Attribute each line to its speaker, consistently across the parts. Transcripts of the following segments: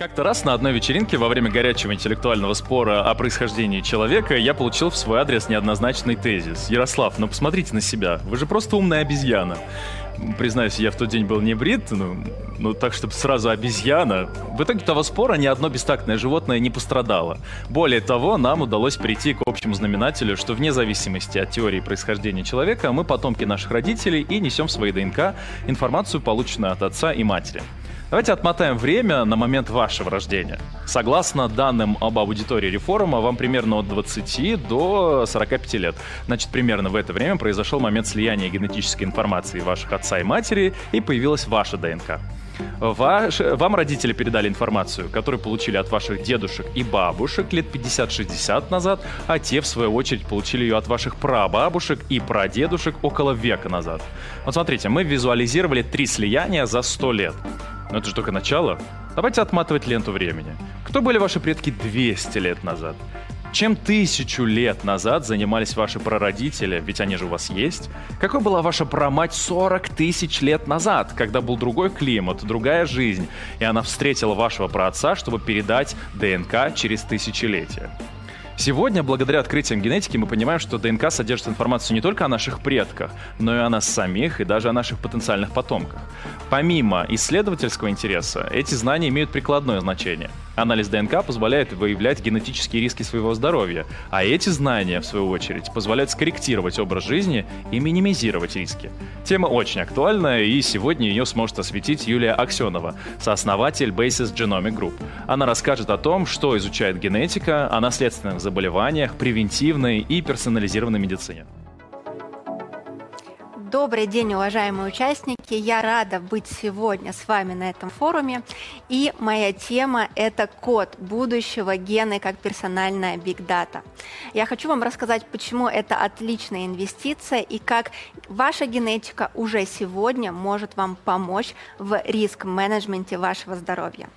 Speaker 1: Как-то раз на одной вечеринке во время горячего интеллектуального спора о происхождении человека я получил в свой адрес неоднозначный тезис. Ярослав, ну посмотрите на себя, вы же просто умная обезьяна. Признаюсь, я в тот день был не брит, ну, ну так, чтобы сразу обезьяна. В итоге того спора ни одно бестактное животное не пострадало. Более того, нам удалось прийти к общему знаменателю, что вне зависимости от теории происхождения человека, мы потомки наших родителей и несем в своей ДНК информацию, полученную от отца и матери. Давайте отмотаем время на момент вашего рождения. Согласно данным об аудитории реформа, вам примерно от 20 до 45 лет. Значит, примерно в это время произошел момент слияния генетической информации ваших отца и матери, и появилась ваша ДНК. Ваш, вам родители передали информацию, которую получили от ваших дедушек и бабушек лет 50-60 назад, а те, в свою очередь, получили ее от ваших прабабушек и прадедушек около века назад. Вот смотрите, мы визуализировали три слияния за 100 лет. Но это же только начало. Давайте отматывать ленту времени. Кто были ваши предки 200 лет назад? Чем тысячу лет назад занимались ваши прародители, ведь они же у вас есть? Какой была ваша прамать 40 тысяч лет назад, когда был другой климат, другая жизнь, и она встретила вашего праотца, чтобы передать ДНК через тысячелетия? Сегодня, благодаря открытиям генетики, мы понимаем, что ДНК содержит информацию не только о наших предках, но и о нас самих и даже о наших потенциальных потомках. Помимо исследовательского интереса, эти знания имеют прикладное значение. Анализ ДНК позволяет выявлять генетические риски своего здоровья, а эти знания, в свою очередь, позволяют скорректировать образ жизни и минимизировать риски. Тема очень актуальная, и сегодня ее сможет осветить Юлия Аксенова, сооснователь Basis Genomic Group. Она расскажет о том, что изучает генетика, о наследственных заболеваниях, превентивной и персонализированной медицине.
Speaker 2: Добрый день, уважаемые участники! Я рада быть сегодня с вами на этом форуме. И моя тема – это код будущего гены как персональная Data. Я хочу вам рассказать, почему это отличная инвестиция и как ваша генетика уже сегодня может вам помочь в риск-менеджменте вашего здоровья.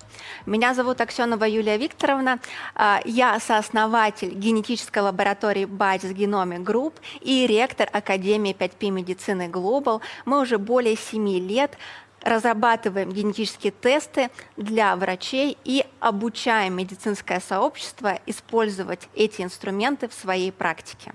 Speaker 2: Меня зовут Аксенова Юлия Викторовна. А, я сооснователь генетической лаборатории Basis Genomic Group и ректор Академии 5P медицины Медицины Global мы уже более 7 лет разрабатываем генетические тесты для врачей и обучаем медицинское сообщество использовать эти инструменты в своей практике.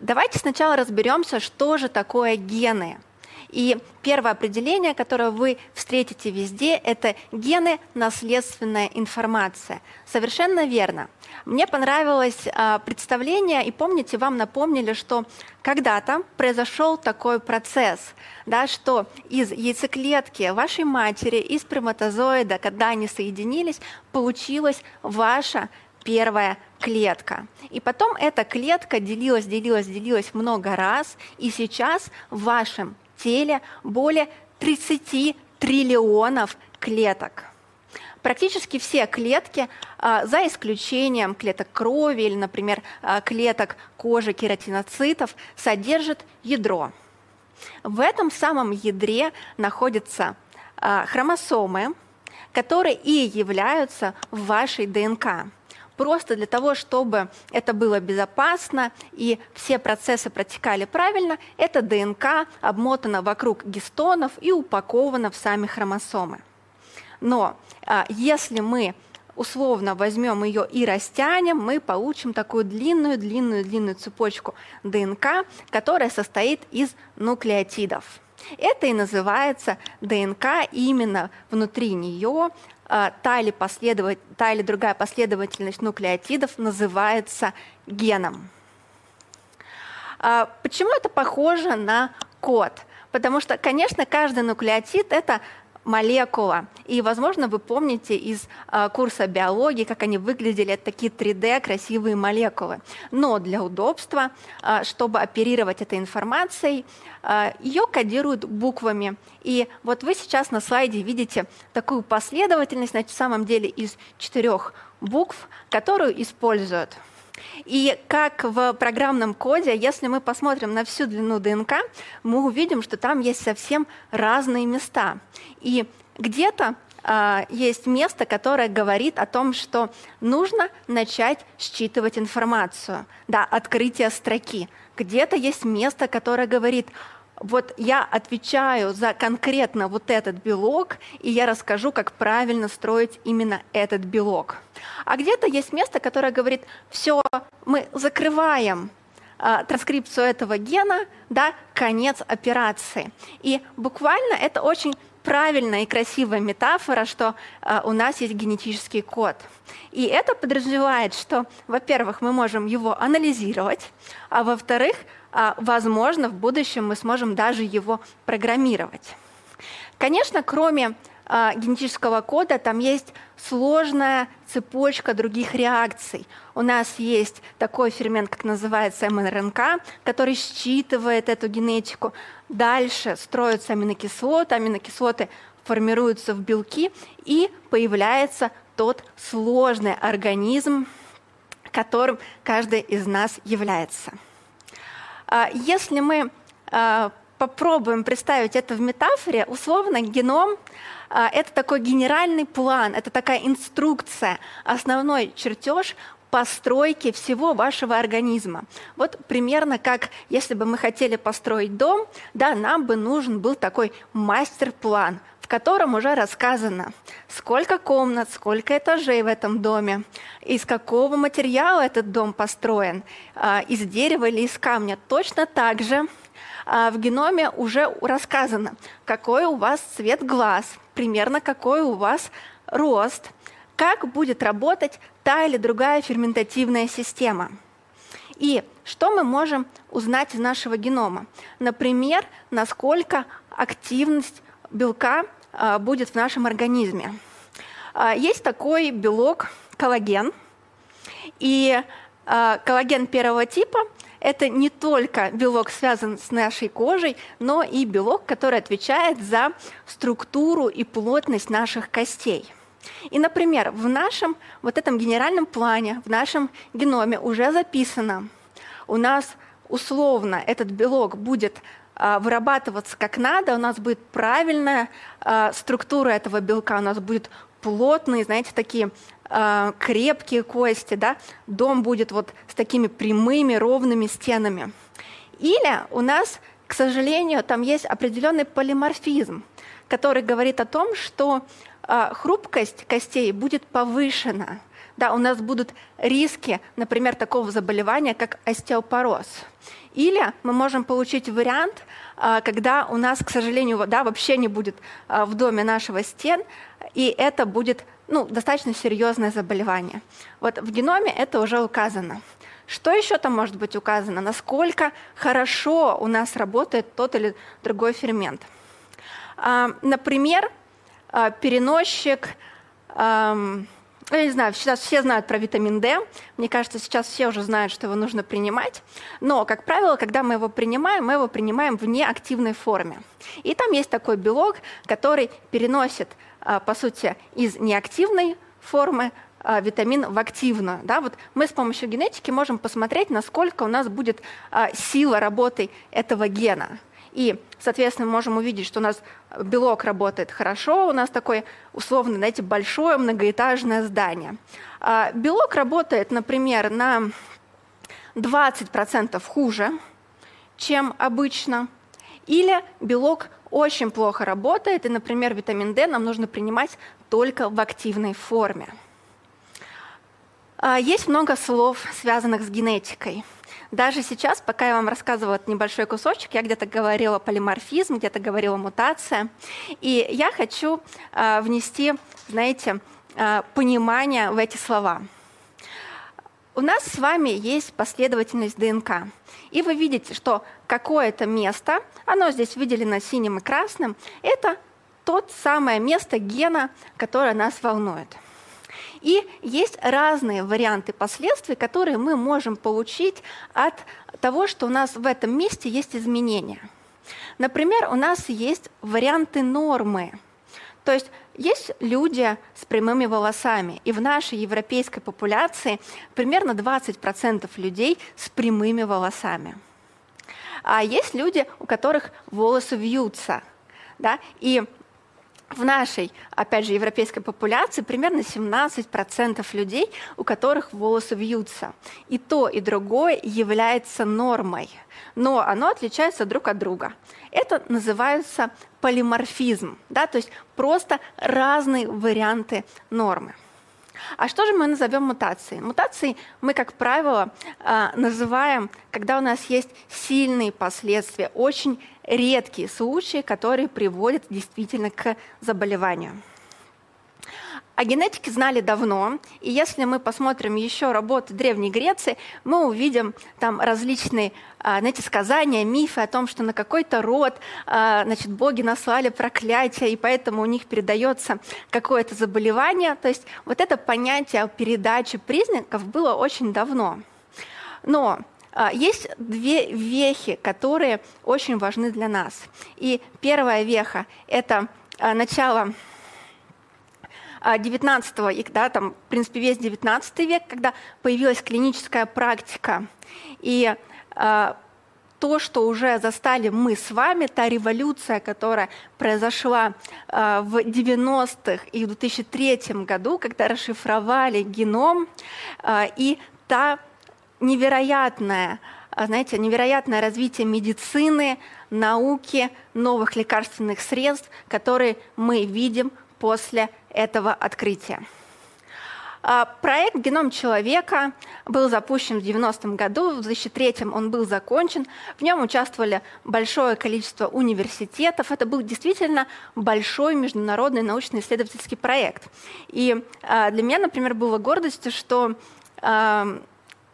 Speaker 2: Давайте сначала разберемся, что же такое гены – и первое определение, которое вы встретите везде, это гены наследственная информация. Совершенно верно. Мне понравилось э, представление, и помните, вам напомнили, что когда-то произошел такой процесс, да, что из яйцеклетки вашей матери, из сперматозоида, когда они соединились, получилась ваша первая клетка. И потом эта клетка делилась, делилась, делилась много раз, и сейчас в вашем теле более 30 триллионов клеток. Практически все клетки, а, за исключением клеток крови или, например, а, клеток кожи кератиноцитов, содержат ядро. В этом самом ядре находятся а, хромосомы, которые и являются вашей ДНК просто для того, чтобы это было безопасно и все процессы протекали правильно, эта ДНК обмотана вокруг гистонов и упакована в сами хромосомы. Но а, если мы условно возьмем ее и растянем, мы получим такую длинную-длинную-длинную цепочку ДНК, которая состоит из нуклеотидов. Это и называется ДНК, именно внутри нее та или, последовать, та или другая последовательность нуклеотидов называется геном. А, почему это похоже на код? Потому что, конечно, каждый нуклеотид – это молекула. И, возможно, вы помните из э, курса биологии, как они выглядели, это такие 3D красивые молекулы. Но для удобства, э, чтобы оперировать этой информацией, э, ее кодируют буквами. И вот вы сейчас на слайде видите такую последовательность, на самом деле из четырех букв, которую используют. И как в программном коде, если мы посмотрим на всю длину ДНК, мы увидим, что там есть совсем разные места. И где-то а, есть место, которое говорит о том, что нужно начать считывать информацию, да, открытие строки. Где-то есть место, которое говорит, вот я отвечаю за конкретно вот этот белок, и я расскажу, как правильно строить именно этот белок. А где-то есть место, которое говорит, все, мы закрываем а, транскрипцию этого гена, да, конец операции. И буквально это очень правильная и красивая метафора, что э, у нас есть генетический код. И это подразумевает, что, во-первых, мы можем его анализировать, а во-вторых, возможно, в будущем мы сможем даже его программировать. Конечно, кроме э, генетического кода там есть сложная цепочка других реакций. У нас есть такой фермент, как называется МРНК, который считывает эту генетику. Дальше строятся аминокислоты, аминокислоты формируются в белки, и появляется тот сложный организм, которым каждый из нас является. А, если мы а, попробуем представить это в метафоре, условно геном а, это такой генеральный план, это такая инструкция, основной чертеж постройки всего вашего организма. Вот примерно как если бы мы хотели построить дом, да, нам бы нужен был такой мастер-план, котором уже рассказано, сколько комнат, сколько этажей в этом доме, из какого материала этот дом построен, из дерева или из камня. Точно так же а, в геноме уже рассказано, какой у вас цвет глаз, примерно какой у вас рост, как будет работать та или другая ферментативная система. И что мы можем узнать из нашего генома? Например, насколько активность белка а, будет в нашем организме. А, есть такой белок коллаген, и коллаген первого типа это не только белок связан с нашей кожей, но и белок, который отвечает за структуру и плотность наших костей. И, например, в нашем вот этом генеральном плане, в нашем геноме уже записано, у нас условно этот белок будет а, вырабатываться как надо, у нас будет правильная а, структура этого белка, у нас будет плотные, знаете, такие э, крепкие кости, да, дом будет вот с такими прямыми, ровными стенами. Или у нас, к сожалению, там есть определенный полиморфизм, который говорит о том, что э, хрупкость костей будет повышена. Да, у нас будут риски, например, такого заболевания, как остеопороз. Или мы можем получить вариант, когда у нас, к сожалению, да, вообще не будет в доме нашего стен, и это будет ну, достаточно серьезное заболевание. Вот в геноме это уже указано. Что еще там может быть указано? Насколько хорошо у нас работает тот или другой фермент. А, например, а, переносчик, я не знаю, сейчас все знают про витамин D. Мне кажется, сейчас все уже знают, что его нужно принимать. Но, как правило, когда мы его принимаем, мы его принимаем в неактивной форме. И там есть такой белок, который переносит а, по сути, из неактивной формы а, витамин в активную. Да? Вот мы с помощью генетики можем посмотреть, насколько у нас будет а, сила работы этого гена. И, соответственно, мы можем увидеть, что у нас белок работает хорошо, у нас такое условно, знаете, большое многоэтажное здание. Белок работает, например, на 20% хуже, чем обычно, или белок очень плохо работает, и, например, витамин D нам нужно принимать только в активной форме. А, есть много слов, связанных с генетикой. Даже сейчас, пока я вам рассказывала этот небольшой кусочек, я где-то говорила полиморфизм, где-то говорила мутация. И я хочу э, внести, знаете, э, понимание в эти слова. У нас с вами есть последовательность ДНК. И вы видите, что какое-то место, оно здесь выделено синим и красным, это тот самое место гена, которое нас волнует. И есть разные варианты последствий, которые мы можем получить от того, что у нас в этом месте есть изменения. Например, у нас есть варианты нормы. То есть есть люди с прямыми волосами, и в нашей европейской популяции примерно 20% людей с прямыми волосами. А есть люди, у которых волосы вьются. Да? И в нашей, опять же, европейской популяции примерно 17% людей, у которых волосы вьются. И то, и другое является нормой, но оно отличается друг от друга. Это называется полиморфизм, да, то есть просто разные варианты нормы. А что же мы назовем мутацией? Мутацией мы, как правило, а, называем, когда у нас есть сильные последствия, очень редкие случаи, которые приводят действительно к заболеванию. О генетике знали давно, и если мы посмотрим еще работы Древней Греции, мы увидим там различные а, знаете, сказания, мифы о том, что на какой-то род а, значит, боги наслали проклятие, и поэтому у них передается какое-то заболевание. То есть вот это понятие о передаче признаков было очень давно. Но а, есть две вехи, которые очень важны для нас. И первая веха – это начало 19 века, да, там, в принципе, весь 19 век, когда появилась клиническая практика. И э, то, что уже застали мы с вами, та революция, которая произошла э, в 90-х и в 2003 году, когда расшифровали геном, и та невероятная знаете, невероятное развитие медицины, науки, новых лекарственных средств, которые мы видим после этого открытия. А, проект «Геном человека» был запущен в 90-м году, в 2003-м он был закончен. В нем участвовали большое количество университетов. Это был действительно большой международный научно-исследовательский проект. И а, для меня, например, было гордостью, что а,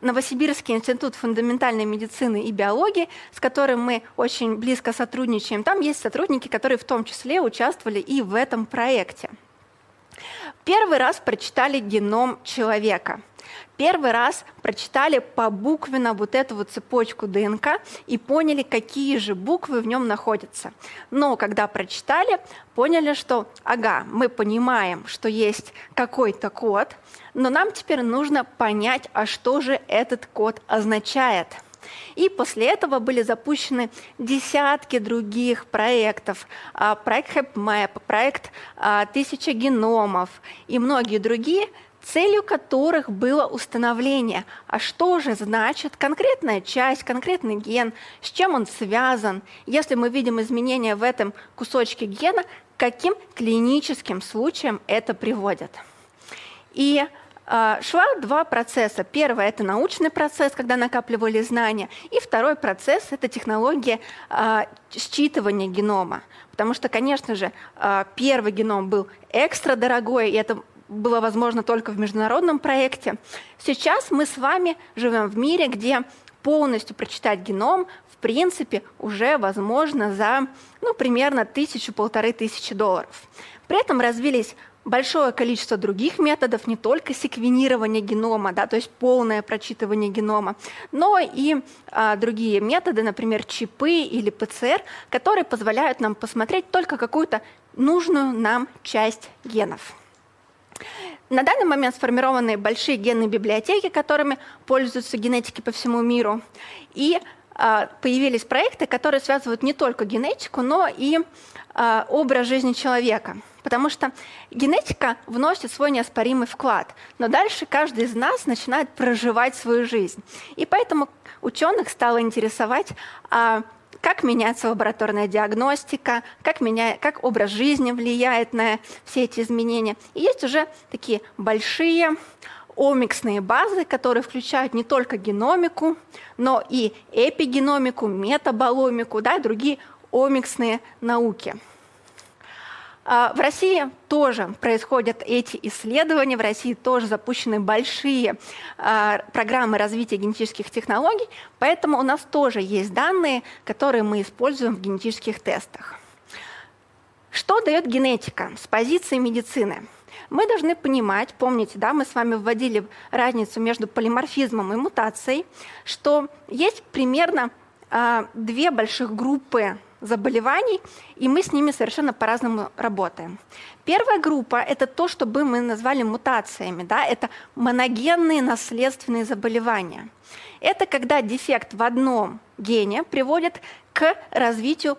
Speaker 2: Новосибирский институт фундаментальной медицины и биологии, с которым мы очень близко сотрудничаем. Там есть сотрудники, которые в том числе участвовали и в этом проекте. Первый раз прочитали геном человека. Первый раз прочитали по буквенно вот эту вот цепочку ДНК и поняли, какие же буквы в нем находятся. Но когда прочитали, поняли, что, ага, мы понимаем, что есть какой-то код, но нам теперь нужно понять, а что же этот код означает. И после этого были запущены десятки других проектов. А, проект HapMap, проект а, «Тысяча геномов» и многие другие, целью которых было установление, а что же значит конкретная часть, конкретный ген, с чем он связан. Если мы видим изменения в этом кусочке гена, каким клиническим случаем это приводит. И шла два процесса. Первый – это научный процесс, когда накапливали знания, и второй процесс – это технология а, считывания генома. Потому что, конечно же, а, первый геном был экстра дорогой, и это было возможно только в международном проекте. Сейчас мы с вами живем в мире, где полностью прочитать геном в принципе уже возможно за ну, примерно тысячу-полторы тысячи долларов. При этом развились большое количество других методов, не только секвенирование генома, да, то есть полное прочитывание генома, но и а, другие методы, например, чипы или ПЦР, которые позволяют нам посмотреть только какую-то нужную нам часть генов. На данный момент сформированы большие генные библиотеки, которыми пользуются генетики по всему миру. И появились проекты, которые связывают не только генетику, но и а, образ жизни человека – потому что генетика вносит свой неоспоримый вклад, но дальше каждый из нас начинает проживать свою жизнь. И поэтому ученых стало интересовать, а как меняется лабораторная диагностика, как, меня, как образ жизни влияет на все эти изменения. И есть уже такие большие омиксные базы, которые включают не только геномику, но и эпигеномику, метаболомику, да, и другие омиксные науки – а, в России тоже происходят эти исследования, в России тоже запущены большие а, программы развития генетических технологий, поэтому у нас тоже есть данные, которые мы используем в генетических тестах. Что дает генетика с позиции медицины? Мы должны понимать, помните, да, мы с вами вводили разницу между полиморфизмом и мутацией, что есть примерно а, две больших группы заболеваний, и мы с ними совершенно по-разному работаем. Первая группа – это то, что бы мы назвали мутациями. Да? Это моногенные наследственные заболевания. Это когда дефект в одном гене приводит к развитию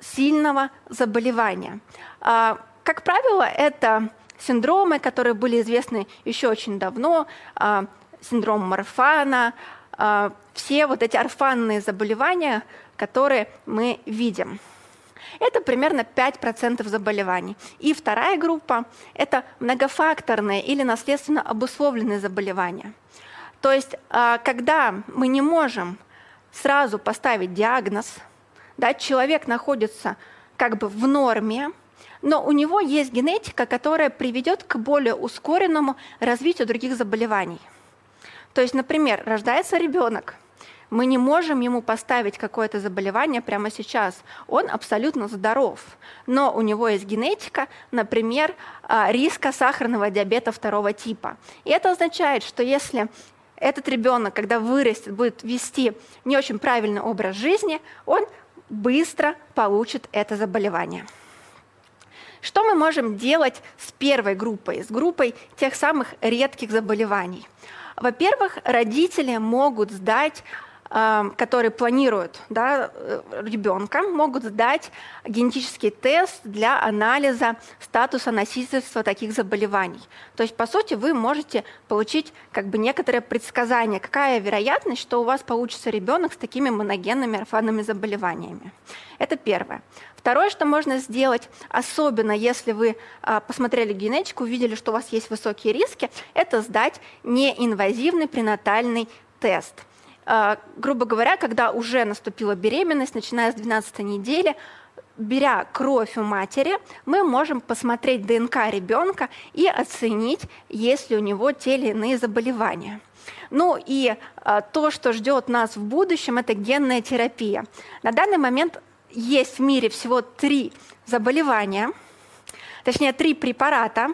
Speaker 2: сильного заболевания. А, как правило, это синдромы, которые были известны еще очень давно, а, синдром Марфана, а, все вот эти орфанные заболевания, которые мы видим. Это примерно 5% заболеваний. И вторая группа – это многофакторные или наследственно обусловленные заболевания. То есть, а, когда мы не можем сразу поставить диагноз, да, человек находится как бы в норме, но у него есть генетика, которая приведет к более ускоренному развитию других заболеваний. То есть, например, рождается ребенок, мы не можем ему поставить какое-то заболевание прямо сейчас. Он абсолютно здоров, но у него есть генетика, например, а, риска сахарного диабета второго типа. И это означает, что если этот ребенок, когда вырастет, будет вести не очень правильный образ жизни, он быстро получит это заболевание. Что мы можем делать с первой группой, с группой тех самых редких заболеваний? Во-первых, родители могут сдать которые планируют да, э, ребенка, могут сдать генетический тест для анализа статуса носительства таких заболеваний. То есть, по сути, вы можете получить как бы некоторое предсказание, какая вероятность, что у вас получится ребенок с такими моногенными орфанными заболеваниями. Это первое. Второе, что можно сделать, особенно если вы а, посмотрели генетику, увидели, что у вас есть высокие риски, это сдать неинвазивный пренатальный тест – а, грубо говоря, когда уже наступила беременность, начиная с 12 недели, беря кровь у матери, мы можем посмотреть ДНК ребенка и оценить, есть ли у него те или иные заболевания. Ну и а, то, что ждет нас в будущем, это генная терапия. На данный момент есть в мире всего три заболевания, точнее три препарата,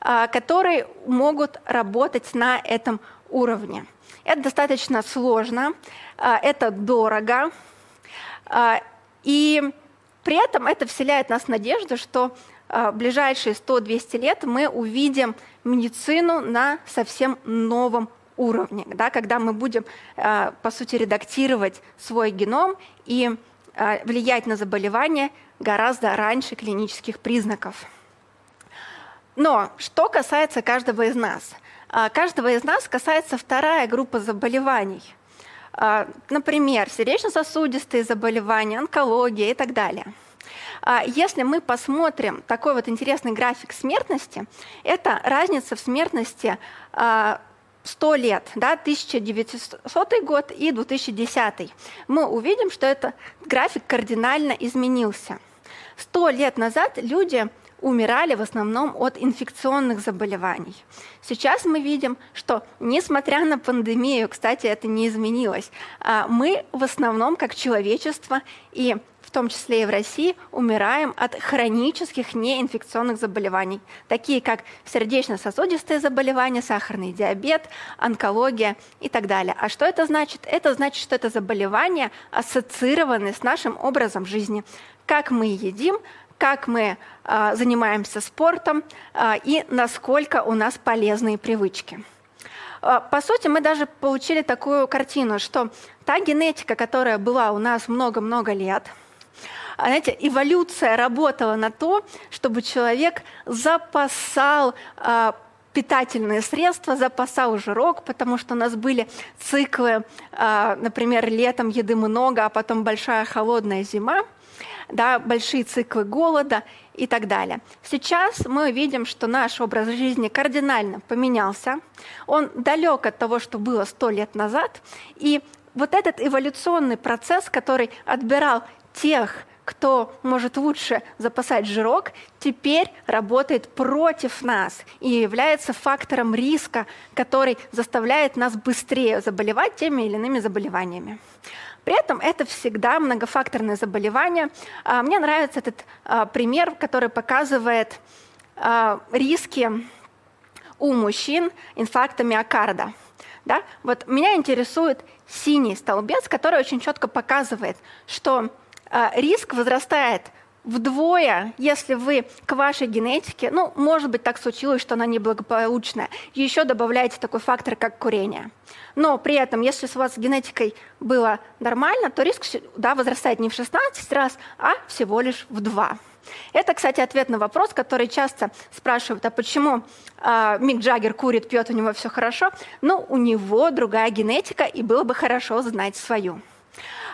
Speaker 2: а, которые могут работать на этом уровне. Это достаточно сложно, а, это дорого, а, и при этом это вселяет в нас надежду, что в ближайшие 100-200 лет мы увидим медицину на совсем новом уровне, да, когда мы будем, по сути, редактировать свой геном и влиять на заболевания гораздо раньше клинических признаков. Но что касается каждого из нас – а, каждого из нас касается вторая группа заболеваний. А, например, сердечно-сосудистые заболевания, онкология и так далее. Если мы посмотрим такой вот интересный график смертности, это разница в смертности 100 лет, да, 1900 год и 2010. Мы увидим, что этот график кардинально изменился. Сто лет назад люди умирали в основном от инфекционных заболеваний. Сейчас мы видим, что несмотря на пандемию, кстати, это не изменилось, а мы в основном как человечество и в том числе и в России, умираем от хронических неинфекционных заболеваний, такие как сердечно-сосудистые заболевания, сахарный диабет, онкология и так далее. А что это значит? Это значит, что это заболевания ассоциированы с нашим образом жизни. Как мы едим, как мы а, занимаемся спортом а, и насколько у нас полезные привычки. А, по сути, мы даже получили такую картину, что та генетика, которая была у нас много-много лет, знаете, эволюция работала на то, чтобы человек запасал питательные средства, запасал жирок, потому что у нас были циклы, например, летом еды много, а потом большая холодная зима – да, большие циклы голода и так далее. Сейчас мы видим, что наш образ жизни кардинально поменялся. Он далек от того, что было сто лет назад. И вот этот эволюционный процесс, который отбирал тех, кто может лучше запасать жирок, теперь работает против нас и является фактором риска, который заставляет нас быстрее заболевать теми или иными заболеваниями. При этом это всегда многофакторное заболевание. А, мне нравится этот а, пример, который показывает а, риски у мужчин инфаркта миокарда. Да? Вот меня интересует синий столбец, который очень четко показывает, что риск возрастает вдвое, если вы к вашей генетике, ну, может быть, так случилось, что она неблагополучная, еще добавляете такой фактор, как курение. Но при этом, если у вас генетикой было нормально, то риск да, возрастает не в 16 раз, а всего лишь в 2. Это, кстати, ответ на вопрос, который часто спрашивают, а почему э, Мик Джаггер курит, пьет, у него все хорошо? Ну, у него другая генетика, и было бы хорошо знать свою.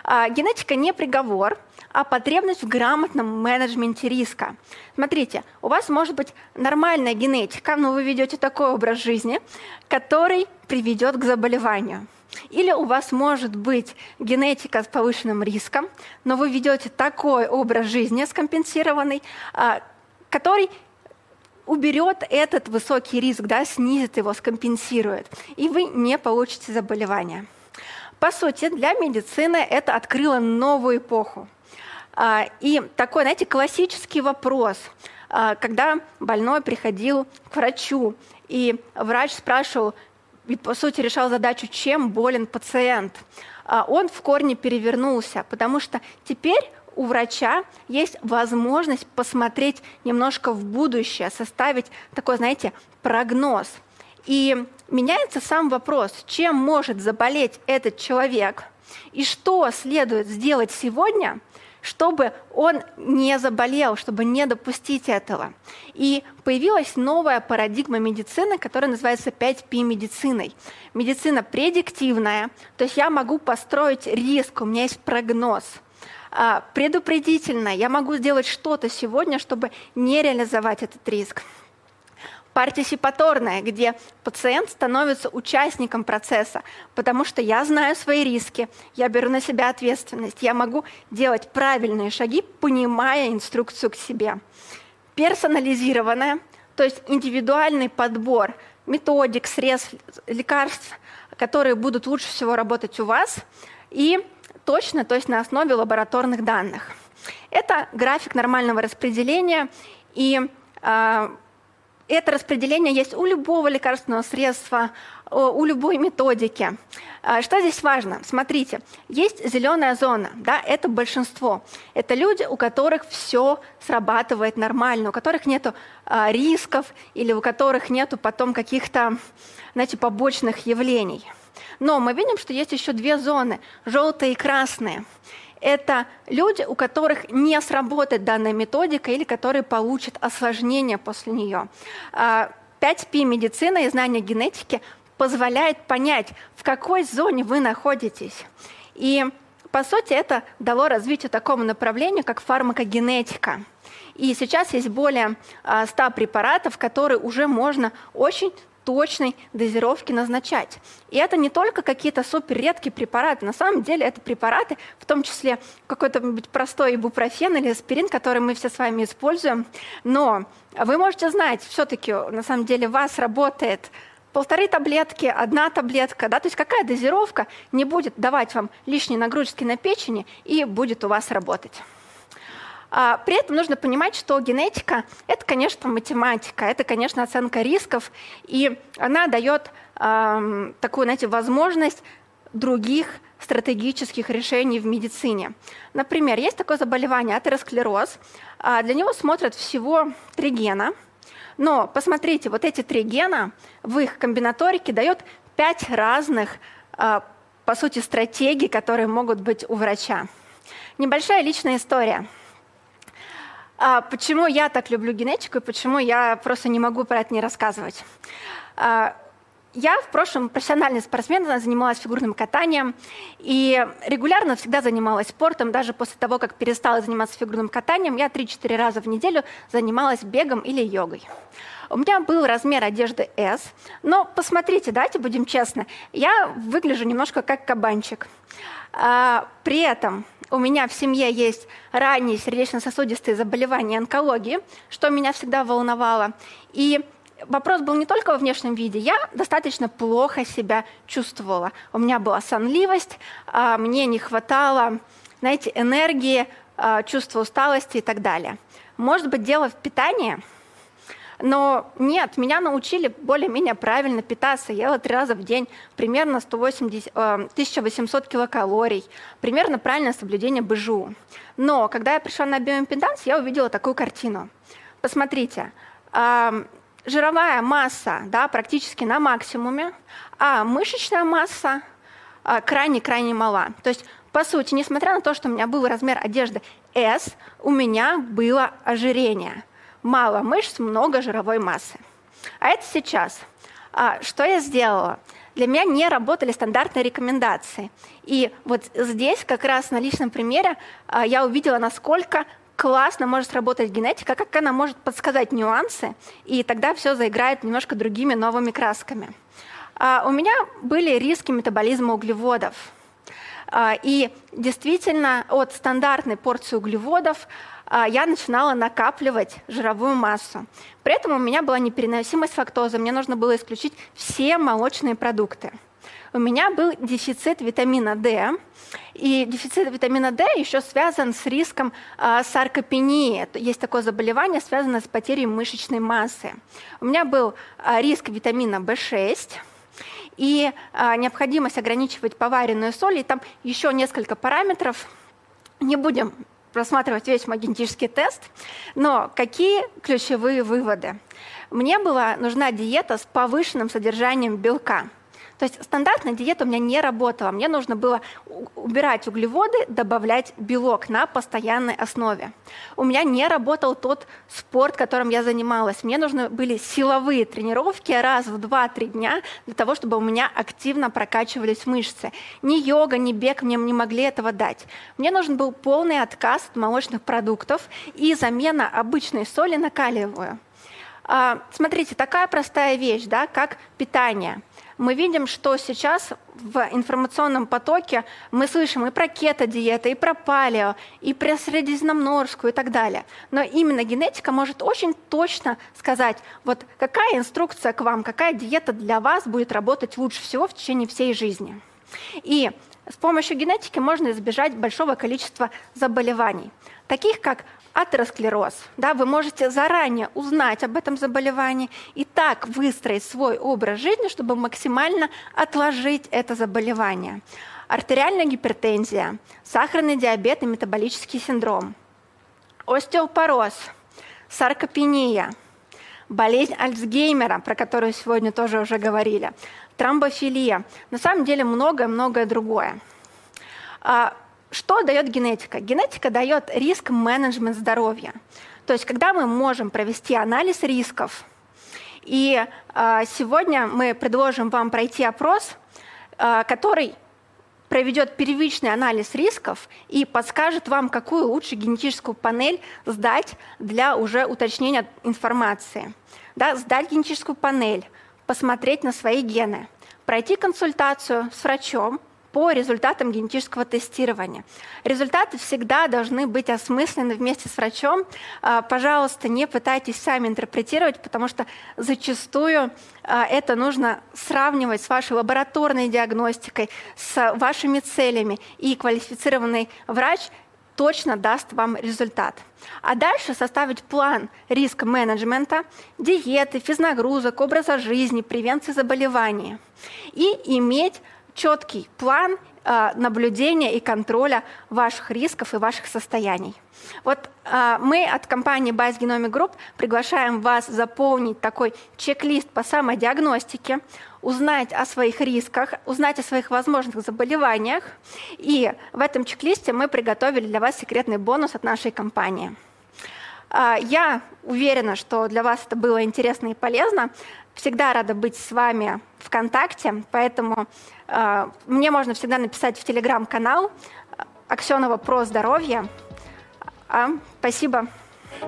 Speaker 2: Э, генетика не приговор, а потребность в грамотном менеджменте риска. Смотрите, у вас может быть нормальная генетика, но вы ведете такой образ жизни, который приведет к заболеванию. Или у вас может быть генетика с повышенным риском, но вы ведете такой образ жизни скомпенсированный, а, который уберет этот высокий риск, да, снизит его, скомпенсирует, и вы не получите заболевание. По сути, для медицины это открыло новую эпоху. А, и такой, знаете, классический вопрос, а, когда больной приходил к врачу, и врач спрашивал, и, по сути, решал задачу, чем болен пациент. А он в корне перевернулся, потому что теперь у врача есть возможность посмотреть немножко в будущее, составить такой, знаете, прогноз. И меняется сам вопрос, чем может заболеть этот человек и что следует сделать сегодня, чтобы он не заболел, чтобы не допустить этого. И появилась новая парадигма медицины, которая называется 5P медициной. Медицина предиктивная, то есть я могу построить риск, у меня есть прогноз. А, предупредительная, я могу сделать что-то сегодня, чтобы не реализовать этот риск партисипаторная, где пациент становится участником процесса, потому что я знаю свои риски, я беру на себя ответственность, я могу делать правильные шаги, понимая инструкцию к себе. Персонализированная, то есть индивидуальный подбор методик, средств, лекарств, которые будут лучше всего работать у вас, и точно, то есть на основе лабораторных данных. Это график нормального распределения, и э, это распределение есть у любого лекарственного средства, у любой методики. А, что здесь важно? Смотрите, есть зеленая зона, да, это большинство. Это люди, у которых все срабатывает нормально, у которых нет а, рисков или у которых нет потом каких-то, знаете, побочных явлений. Но мы видим, что есть еще две зоны, желтые и красные это люди, у которых не сработает данная методика или которые получат осложнение после нее. 5P медицина и знание генетики позволяет понять, в какой зоне вы находитесь. И, по сути, это дало развитию такому направлению, как фармакогенетика. И сейчас есть более 100 препаратов, которые уже можно очень точной дозировки назначать. И это не только какие-то супер редкие препараты. На самом деле это препараты, в том числе какой-то простой ибупрофен или аспирин, который мы все с вами используем. Но вы можете знать, все-таки на самом деле у вас работает полторы таблетки, одна таблетка, да, то есть какая дозировка не будет давать вам лишние нагрузки на печени и будет у вас работать. А, при этом нужно понимать, что генетика – это, конечно, математика, это, конечно, оценка рисков, и она дает э, такую, знаете, возможность других стратегических решений в медицине. Например, есть такое заболевание атеросклероз. А для него смотрят всего три гена, но посмотрите, вот эти три гена в их комбинаторике дают пять разных, а, по сути, стратегий, которые могут быть у врача. Небольшая личная история – а почему я так люблю генетику и почему я просто не могу про это не рассказывать? А, я в прошлом профессиональный спортсмен, занималась фигурным катанием и регулярно всегда занималась спортом. Даже после того, как перестала заниматься фигурным катанием, я 3-4 раза в неделю занималась бегом или йогой. У меня был размер одежды S, но посмотрите, давайте будем честны, я выгляжу немножко как кабанчик. А, при этом у меня в семье есть ранние сердечно-сосудистые заболевания онкологии, что меня всегда волновало. И вопрос был не только во внешнем виде. Я достаточно плохо себя чувствовала. У меня была сонливость, а, мне не хватало, знаете, энергии, а, чувства усталости и так далее. Может быть, дело в питании – но нет, меня научили более-менее правильно питаться. Я ела три раза в день, примерно 180, 1800 э, килокалорий, примерно правильное соблюдение БЖУ. Но когда я пришла на биоимпеданс, я увидела такую картину. Посмотрите, жировая масса да, практически на максимуме, а мышечная масса крайне-крайне мала. То есть, по сути, несмотря на то, что у меня был размер одежды S у меня было ожирение. Мало мышц, много жировой массы. А это сейчас. А, что я сделала? Для меня не работали стандартные рекомендации. И вот здесь как раз на личном примере а, я увидела, насколько классно может сработать генетика, как она может подсказать нюансы, и тогда все заиграет немножко другими новыми красками. А, у меня были риски метаболизма углеводов. А, и действительно от стандартной порции углеводов я начинала накапливать жировую массу. При этом у меня была непереносимость фактозы, мне нужно было исключить все молочные продукты. У меня был дефицит витамина D, и дефицит витамина D еще связан с риском э, саркопении. Есть такое заболевание, связанное с потерей мышечной массы. У меня был э, риск витамина B6, и необходимость ограничивать поваренную соль, и там еще несколько параметров. Не будем просматривать весь мой генетический тест, но какие ключевые выводы? Мне была нужна диета с повышенным содержанием белка – то есть стандартная диета у меня не работала. Мне нужно было убирать углеводы, добавлять белок на постоянной основе. У меня не работал тот спорт, которым я занималась. Мне нужны были силовые тренировки раз в 2-3 дня для того, чтобы у меня активно прокачивались мышцы. Ни йога, ни бег мне не могли этого дать. Мне нужен был полный отказ от молочных продуктов и замена обычной соли на калиевую. А, смотрите, такая простая вещь, да, как питание – мы видим, что сейчас в информационном потоке мы слышим и про кето-диеты, и про палео, и про средиземноморскую и так далее. Но именно генетика может очень точно сказать, вот какая инструкция к вам, какая диета для вас будет работать лучше всего в течение всей жизни. И с помощью генетики можно избежать большого количества заболеваний, таких как атеросклероз. Да, вы можете заранее узнать об этом заболевании и так выстроить свой образ жизни, чтобы максимально отложить это заболевание. Артериальная гипертензия, сахарный диабет и метаболический синдром, остеопороз, саркопения, болезнь Альцгеймера, про которую сегодня тоже уже говорили, тромбофилия, на самом деле многое-многое другое. Что дает генетика? Генетика дает риск-менеджмент здоровья. То есть, когда мы можем провести анализ рисков, и э, сегодня мы предложим вам пройти опрос, э, который проведет первичный анализ рисков и подскажет вам, какую лучше генетическую панель сдать для уже уточнения информации. Да, сдать генетическую панель, посмотреть на свои гены, пройти консультацию с врачом, по результатам генетического тестирования. Результаты всегда должны быть осмыслены вместе с врачом. А, пожалуйста, не пытайтесь сами интерпретировать, потому что зачастую а, это нужно сравнивать с вашей лабораторной диагностикой, с вашими целями, и квалифицированный врач точно даст вам результат. А дальше составить план риск-менеджмента, диеты, физнагрузок, образа жизни, превенции заболеваний. И иметь четкий план э, наблюдения и контроля ваших рисков и ваших состояний. Вот э, мы от компании Base Genomic Group приглашаем вас заполнить такой чек-лист по самодиагностике, узнать о своих рисках, узнать о своих возможных заболеваниях. И в этом чек-листе мы приготовили для вас секретный бонус от нашей компании. Э, я уверена, что для вас это было интересно и полезно. Всегда рада быть с вами ВКонтакте, поэтому э, мне можно всегда написать в телеграм-канал Аксенова про здоровье. А, спасибо.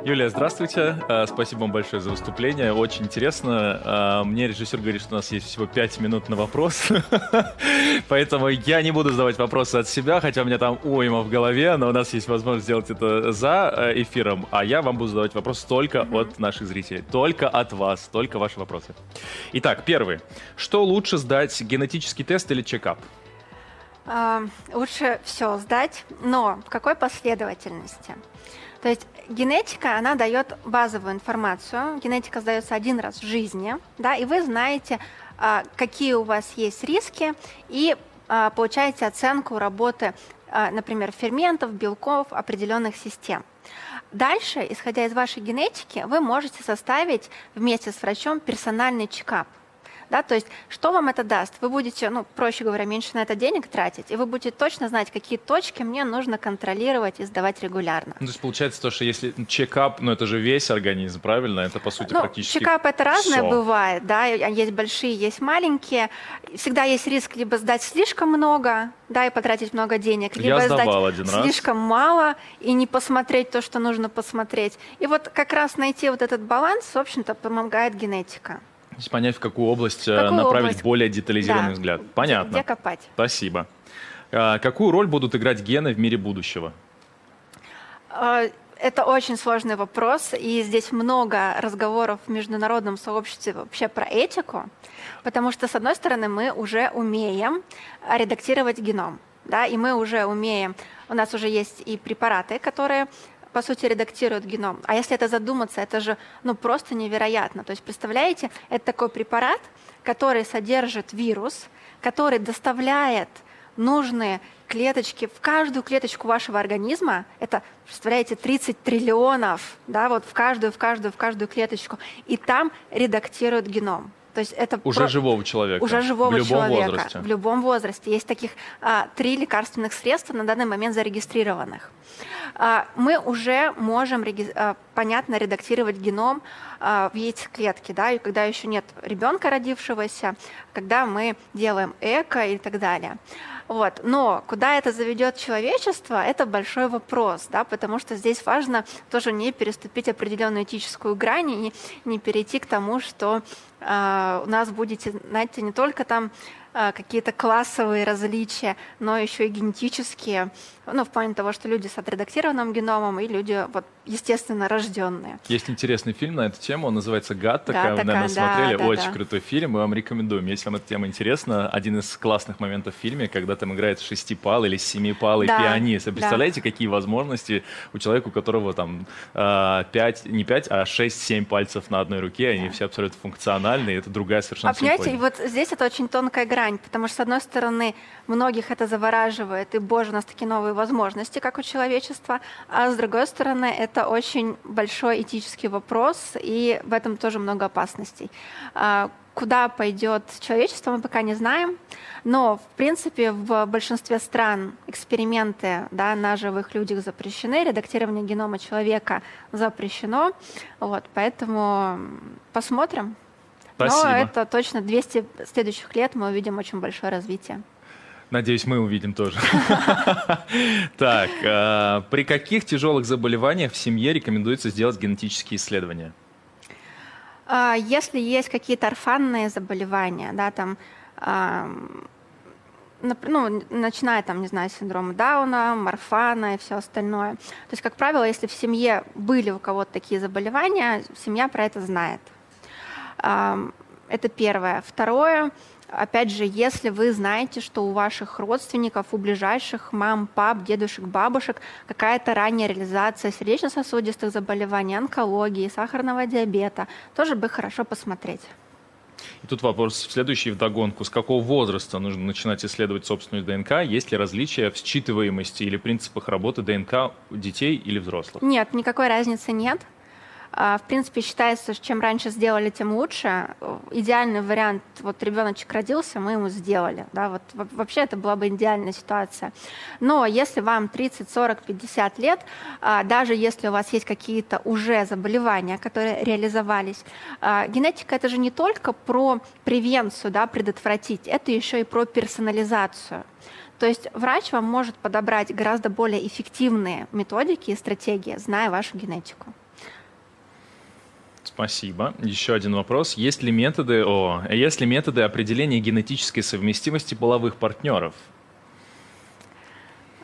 Speaker 1: Юлия, здравствуйте. А, спасибо вам большое за выступление. Очень интересно. А, мне режиссер говорит, что у нас есть всего 5 минут на вопрос. Поэтому я не буду задавать вопросы от себя, хотя у меня там уйма в голове, но у нас есть возможность сделать это за э, эфиром. А я вам буду задавать вопросы только от наших зрителей. Только от вас. Только ваши вопросы. Итак, первый. Что лучше сдать, генетический тест или чекап?
Speaker 2: Лучше все сдать, но в какой последовательности? То есть генетика, она дает базовую информацию. Генетика сдается один раз в жизни, да, и вы знаете, а, какие у вас есть риски, и а, получаете оценку работы, а, например, ферментов, белков, определенных систем. Дальше, исходя из вашей генетики, вы можете составить вместе с врачом персональный чекап Да, то есть что вам это даст? Вы будете, ну, проще говоря, меньше на это денег тратить, и вы будете точно знать, какие точки мне нужно контролировать и сдавать регулярно.
Speaker 1: Ну, то есть получается то, что если чекап, ну это же весь организм, правильно? Это по сути
Speaker 2: ну,
Speaker 1: практически
Speaker 2: Чекап это разное
Speaker 1: все.
Speaker 2: бывает, да, есть большие, есть маленькие. Всегда есть риск либо сдать слишком много, да, и потратить много денег, либо сдать слишком
Speaker 1: раз.
Speaker 2: мало и не посмотреть то, что нужно посмотреть. И вот как раз найти вот этот баланс, в общем-то, помогает генетика.
Speaker 1: Есть понять, в какую область
Speaker 2: В какую
Speaker 1: направить
Speaker 2: область?
Speaker 1: более детализированный
Speaker 2: Да.
Speaker 1: взгляд. Понятно.
Speaker 2: Где копать?
Speaker 1: Спасибо. А, какую роль будут играть гены в мире будущего?
Speaker 2: Э, Это очень сложный вопрос, и здесь много разговоров в международном сообществе вообще про этику, потому что, с одной стороны, мы уже умеем редактировать геном, да, и мы уже умеем, у нас уже есть и препараты, которые по сути, редактируют геном. А если это задуматься, это же ну, просто невероятно. То есть, представляете, это такой препарат, который содержит вирус, который доставляет нужные клеточки в каждую клеточку вашего организма. Это, представляете, 30 триллионов, да, вот в каждую, в каждую, в каждую клеточку. И там редактируют геном. То есть это
Speaker 1: Уже
Speaker 2: про-
Speaker 1: живого человека.
Speaker 2: уже живого
Speaker 1: в любом
Speaker 2: человека
Speaker 1: возрасте.
Speaker 2: в любом возрасте. Есть таких а, три лекарственных средства на данный момент зарегистрированных. А, мы уже можем реги- а, понятно редактировать геном а, в яйцеклетке, да, и когда еще нет ребенка родившегося, когда мы делаем эко и так далее. Вот. Но куда это заведет человечество, это большой вопрос, да, потому что здесь важно тоже не переступить определенную этическую грань и не, перейти к тому, что у нас будете, знаете, не только там э, какие-то классовые различия, но еще и генетические, ну, в плане того, что люди с отредактированным геномом и люди, вот, естественно, рожденные.
Speaker 1: Есть интересный фильм на эту тему, он называется «Гаттака», вы,
Speaker 2: «Гаттака»,
Speaker 1: наверное,
Speaker 2: да,
Speaker 1: смотрели,
Speaker 2: да,
Speaker 1: очень
Speaker 2: да.
Speaker 1: крутой фильм, мы вам рекомендуем. Если вам эта тема интересна, один из классных моментов в фильме, когда там играет шестипал или семипалый
Speaker 2: Да,
Speaker 1: пианист. Вы
Speaker 2: да.
Speaker 1: представляете, какие возможности у человека, у которого там э, пять, не пять, а шесть-семь пальцев на одной руке, они все абсолютно функциональны, и это другая совершенно
Speaker 2: А понимаете, и вот здесь это очень тонкая грань, потому что, с одной стороны, многих это завораживает, и, боже, у нас такие новые возможности, как у человечества, а с другой стороны, это очень большой этический вопрос, и в этом тоже много опасностей. А, Куда пойдет человечество, мы пока не знаем, но, в принципе, в большинстве стран эксперименты да, на живых людях запрещены, редактирование генома человека запрещено, вот, поэтому посмотрим.
Speaker 1: Спасибо.
Speaker 2: Но это точно 200 следующих лет мы увидим очень большое развитие.
Speaker 1: Надеюсь, мы увидим тоже. Так, э, при каких тяжелых заболеваниях в семье рекомендуется сделать генетические исследования?
Speaker 2: А, Если есть какие-то орфанные заболевания, да, там, ну, начиная там, не знаю, с синдрома Дауна, Марфана и все остальное. То есть, как правило, если в семье были у кого-то такие заболевания, семья про это знает. Это первое. Второе, опять же, если вы знаете, что у ваших родственников, у ближайших мам, пап, дедушек, бабушек какая-то ранняя реализация сердечно-сосудистых заболеваний, онкологии, сахарного диабета, тоже бы хорошо посмотреть.
Speaker 1: И тут вопрос следующий вдогонку. С какого возраста нужно начинать исследовать собственную ДНК? Есть ли различия в считываемости или принципах работы ДНК у детей или взрослых?
Speaker 2: Нет, никакой разницы нет. А, В принципе, считается, что чем раньше сделали, тем лучше. Идеальный вариант, вот ребеночек родился, мы ему сделали. Да, вот во- вообще это была бы идеальная ситуация. Но если вам 30, 40, 50 лет, а, даже если у вас есть какие-то уже заболевания, которые реализовались, а, генетика это же не только про превенцию, да, предотвратить, это еще и про персонализацию. То есть врач вам может подобрать гораздо более эффективные методики и стратегии, зная вашу генетику.
Speaker 1: Спасибо. Еще один вопрос. Есть ли методы, о, есть ли методы определения генетической совместимости половых партнеров?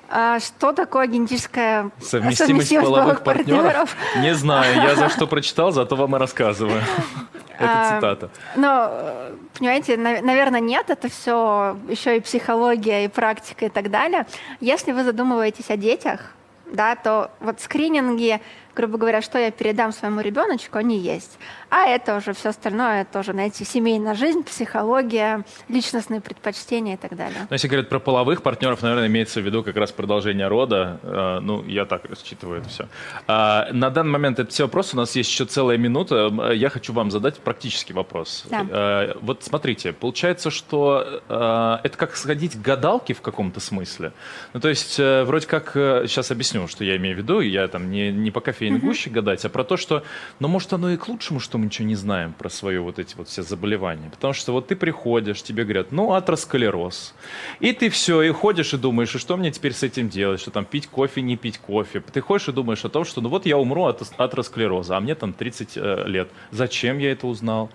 Speaker 2: А что такое генетическая
Speaker 1: Совместимость, половых партнеров? Не знаю. Я за что прочитал, зато вам и рассказываю. Это цитата.
Speaker 2: Э, понимаете, наверное, нет, это все еще и психология, и практика, и так далее. Если вы задумываетесь о детях, да, то вот скрининги грубо говоря, что я передам своему ребеночку, они есть. А это уже все остальное, тоже, знаете, семейная жизнь, психология, личностные предпочтения и так далее.
Speaker 1: Но если говорят про половых партнеров, наверное, имеется в виду как раз продолжение рода. Э, ну, я так рассчитываю это все. А, на данный момент это все вопросы. У нас есть еще целая минута. Я хочу вам задать практический вопрос. Да. Э, вот смотрите, получается, что э, это как сходить к гадалке в каком-то смысле. Ну, то есть, вроде как, сейчас объясню, что я имею в виду. Я там не, не по кофейной угу. гуще гадать, а про то, что, ну, может, оно и к лучшему, что мы ничего не знаем про свои вот эти вот все заболевания. Потому что вот ты приходишь, тебе говорят, ну, атеросклероз. И ты все, и ходишь и думаешь, и что мне теперь с этим делать, что там пить кофе, не пить кофе. Ты ходишь и думаешь о том, что ну вот я умру от атеросклероза, а мне там 30 э, лет. Зачем я это узнал?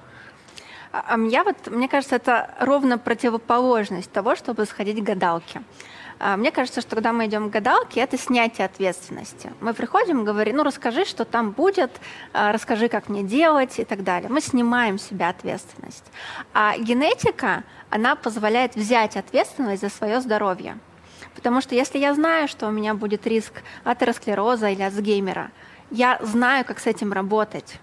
Speaker 2: А, я вот, мне кажется, это ровно противоположность того, чтобы сходить к гадалке. А, мне кажется, что когда мы идем к гадалке, это снятие ответственности. Мы приходим говорим, ну расскажи, что там будет, а, расскажи, как мне делать и так далее. Мы снимаем с себя ответственность. А генетика, она позволяет взять ответственность за свое здоровье. Потому что если я знаю, что у меня будет риск атеросклероза или Альцгеймера, я знаю, как с этим работать.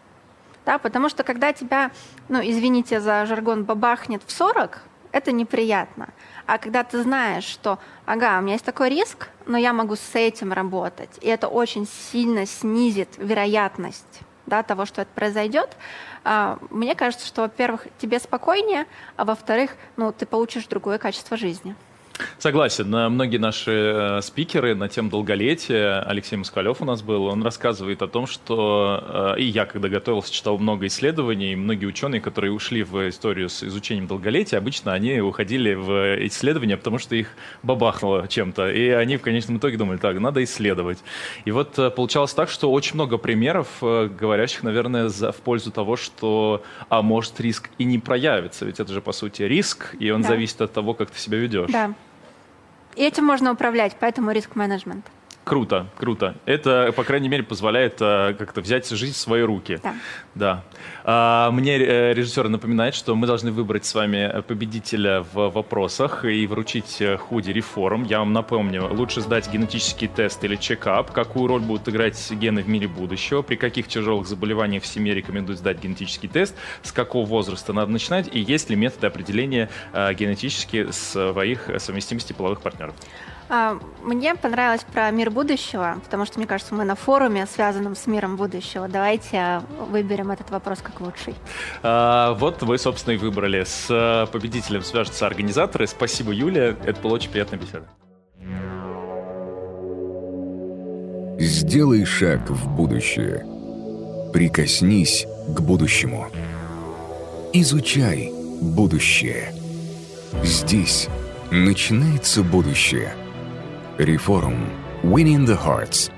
Speaker 2: Да, потому что когда тебя, ну, извините за жаргон, бабахнет в 40, это неприятно. А когда ты знаешь, что, ага, у меня есть такой риск, но я могу с этим работать, и это очень сильно снизит вероятность да, того, что это произойдет, а, мне кажется, что, во-первых, тебе спокойнее, а во-вторых, ну, ты получишь другое качество жизни.
Speaker 1: Согласен. Многие наши э, спикеры на тему долголетия, Алексей Москалев у нас был, он рассказывает о том, что, э, и я, когда готовился, читал много исследований, многие ученые, которые ушли в историю с изучением долголетия, обычно они уходили в исследования, потому что их бабахнуло чем-то, и они в конечном итоге думали, так, надо исследовать. И вот э, получалось так, что очень много примеров, говорящих, наверное, за, в пользу того, что, а может, риск и не проявится, ведь это же, по сути, риск, и он да. зависит от того, как ты себя ведешь.
Speaker 2: Да. И этим можно управлять, поэтому риск-менеджмент.
Speaker 1: Круто, круто. Это, по крайней мере, позволяет а, как-то взять жизнь в свои руки.
Speaker 2: Да.
Speaker 1: да. А, мне э, режиссер напоминает, что мы должны выбрать с вами победителя в вопросах и вручить э, худи реформ. Я вам напомню, лучше сдать генетический тест или чекап, какую роль будут играть гены в мире будущего, при каких тяжелых заболеваниях в семье рекомендуют сдать генетический тест, с какого возраста надо начинать и есть ли методы определения а, генетически своих совместимости половых партнеров.
Speaker 2: А, мне понравилось про мир будущего, потому что, мне кажется, мы на форуме, связанном с миром будущего. Давайте выберем этот вопрос как лучший.
Speaker 1: А, вот вы, собственно, и выбрали. С э, победителем свяжутся организаторы. Спасибо, Юлия. Это была очень приятная беседа.
Speaker 3: Сделай шаг в будущее. Прикоснись к будущему. Изучай будущее. Здесь начинается будущее – Reform Winning the Hearts